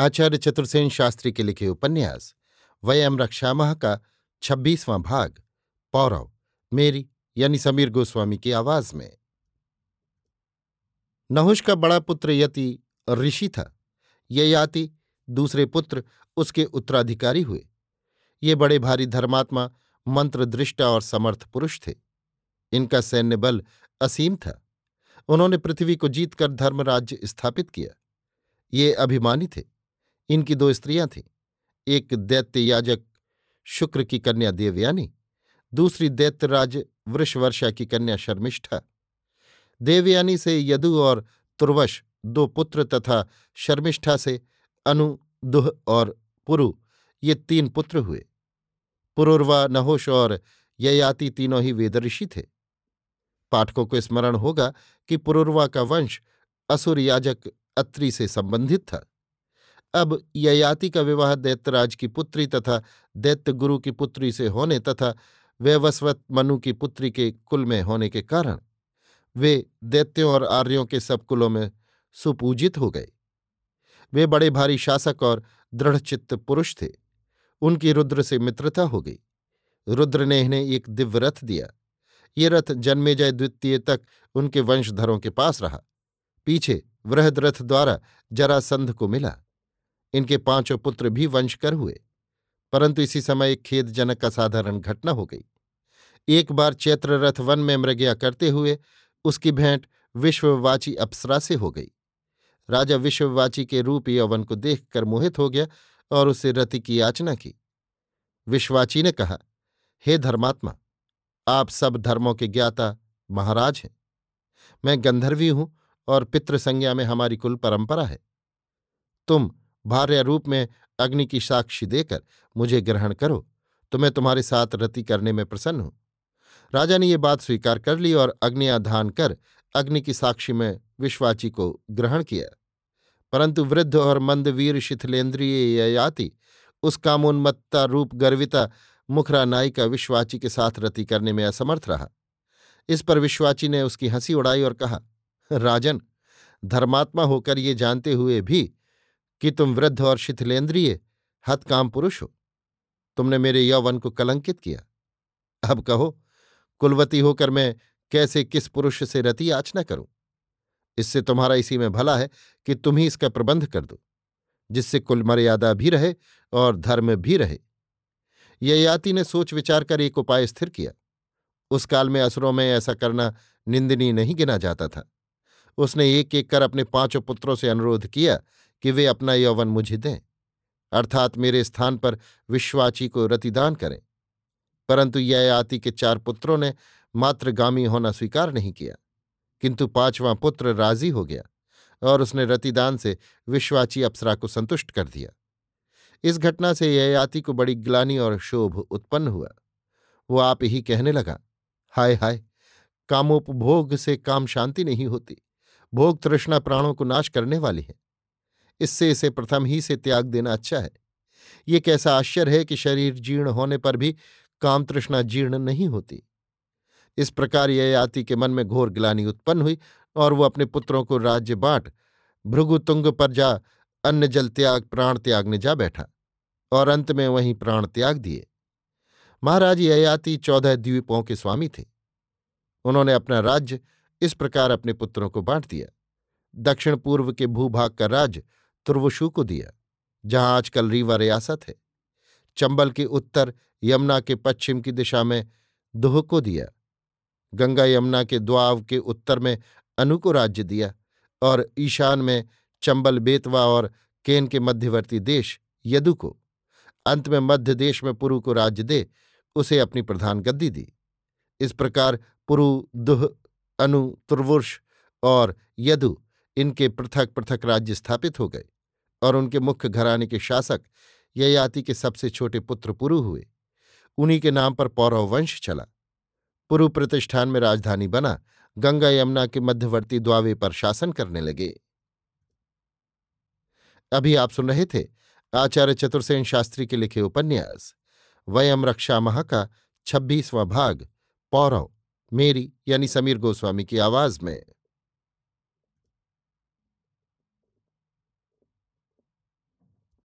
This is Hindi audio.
आचार्य चतुर्सेन शास्त्री के लिखे उपन्यास, वयम रक्षामह का छब्बीसवां भाग, पौरव, मेरी यानी समीर गोस्वामी की आवाज़ में। नहुष का बड़ा पुत्र यति ऋषि था। ये याति दूसरे पुत्र उसके उत्तराधिकारी हुए। ये बड़े भारी धर्मात्मा मंत्र दृष्टा और समर्थ पुरुष थे। इनका सैन्य बल असीम था। उन्होंने पृथ्वी को जीतकर धर्मराज्य स्थापित किया। ये अभिमानी थे। इनकी दो स्त्रियाँ थीं, एक दैत्य याजक शुक्र की कन्या देवयानी, दूसरी दैत्यराज वृषवर्षा की कन्या शर्मिष्ठा। देवयानी से यदु और तुर्वश दो पुत्र तथा शर्मिष्ठा से अनु, दुह और पुरु, ये तीन पुत्र हुए। पुरुर्वा, नहोश और ययाति तीनों ही वेदऋषि थे। पाठकों को स्मरण होगा कि पुरुर्वा का वंश असुर याजक अत्रि से संबंधित था। अब ययाति का विवाह दैत्यराज की पुत्री तथा दैत्य गुरु की पुत्री से होने तथा वैवस्वत मनु की पुत्री के कुल में होने के कारण वे दैत्यों और आर्यों के सब कुलों में सुपूजित हो गए। वे बड़े भारी शासक और दृढ़चित्त पुरुष थे। उनकी रुद्र से मित्रता हो गई। रुद्र ने इन्हें एक दिव्य रथ दिया। ये रथ जन्मेजय द्वितीय तक उनके वंशधरों के पास रहा। पीछे वृहद रथ द्वारा जरासंध को मिला। इनके पाँचों पुत्र भी वंशकर हुए। परंतु इसी समय एक खेदजनक असाधारण घटना हो गई। एक बार चैत्ररथ वन में मृगया करते हुए उसकी भेंट विश्ववाची अप्सरा से हो गई। राजा विश्ववाची के रूप यौवन को देखकर मोहित हो गया और उसे रति की याचना की। विश्वाची ने कहा, हे धर्मात्मा, आप सब धर्मों के ज्ञाता महाराज हैं। मैं गंधर्वी हूँ और पितृसंज्ञा में हमारी कुल परंपरा है। तुम भार्य रूप में अग्नि की साक्षी देकर मुझे ग्रहण करो तो मैं तुम्हारे साथ रति करने में प्रसन्न हूँ। राजा ने ये बात स्वीकार कर ली और अग्नियाधान कर अग्नि की साक्षी में विश्वाची को ग्रहण किया। परंतु वृद्ध और मंदवीर शिथिलेन्द्रिय ययाति उस कामोन्मत्ता रूप गर्विता मुखरा नायिका विश्वाची के साथ रति करने में असमर्थ रहा। इस पर विश्वाची ने उसकी हँसी उड़ाई और कहा, राजन, धर्मात्मा होकर ये जानते हुए भी कि तुम वृद्ध और शिथिलेन्द्रिय हतकाम पुरुष हो। तुमने मेरे यौवन को कलंकित किया। अब कहो, कुलवती होकर मैं कैसे किस पुरुष से रति याचना करूँ? इससे तुम्हारा इसी में भला है कि तुम ही इसका प्रबंध कर दो, जिससे कुल मर्यादा भी रहे और धर्म भी रहे। ययाति ने सोच विचार कर एक उपाय स्थिर किया। उस काल में असुरों में ऐसा करना निंदनीय नहीं गिना जाता था। उसने एक एक कर अपने पाँचों पुत्रों से अनुरोध किया कि वे अपना यौवन मुझे दें, अर्थात मेरे स्थान पर विश्वाची को रतिदान करें। परंतु ययाति के चार पुत्रों ने मातृगामी होना स्वीकार नहीं किया, किंतु पांचवां पुत्र राज़ी हो गया और उसने रतिदान से विश्वाची अप्सरा को संतुष्ट कर दिया। इस घटना से ययाति को बड़ी ग्लानी और शोभ उत्पन्न हुआ। वो आप ही कहने लगा, हाय हाय, कामोपभोग से काम शांति नहीं होती। भोग तृष्णा प्राणों को नाश करने वाली है। इससे इसे प्रथम ही से त्याग देना अच्छा है। ये कैसा आश्चर्य है कि शरीर जीर्ण होने पर भी काम तृष्णा जीर्ण नहीं होती। इस प्रकार ययाति के मन में घोर ग्लानी उत्पन्न हुई और वो अपने पुत्रों को राज्य बांट, भृगुतुंग पर जा अन्न जल त्याग, प्राण त्याग ने जा बैठा और अंत में वहीं प्राण त्याग दिए। महाराज ययाति चौदह द्वीपों के स्वामी थे। उन्होंने अपना राज्य इस प्रकार अपने पुत्रों को बांट दिया। दक्षिण पूर्व के भूभाग का राज्य तुर्वशु को दिया, जहाँ आजकल रीवा रियासत है। चंबल के उत्तर यमुना के पश्चिम की दिशा में दुह को दिया, गंगा यमुना के द्वाव के उत्तर में अनु को राज्य दिया और ईशान में चंबल बेतवा और केन के मध्यवर्ती देश यदु को, अंत में मध्य देश में पुरु को राज्य दे, उसे अपनी प्रधान गद्दी दी। इस प्रकार पुरु, दुह, अनु तुर्वुष और यदु इनके पृथक पृथक राज्य स्थापित हो गए और उनके मुख्य घराने के शासक ययाति के सबसे छोटे पुत्र पुरु हुए। उन्हीं के नाम पर पौरव वंश चला। पुरु प्रतिष्ठान में राजधानी बना, गंगा यमुना के मध्यवर्ती द्वावे पर शासन करने लगे। अभी आप सुन रहे थे आचार्य चतुर्सेन शास्त्री के लिखे उपन्यास, वयम रक्षा महा का छब्बीसवां भाग, पौरव, मेरी यानी समीर गोस्वामी की आवाज़ में।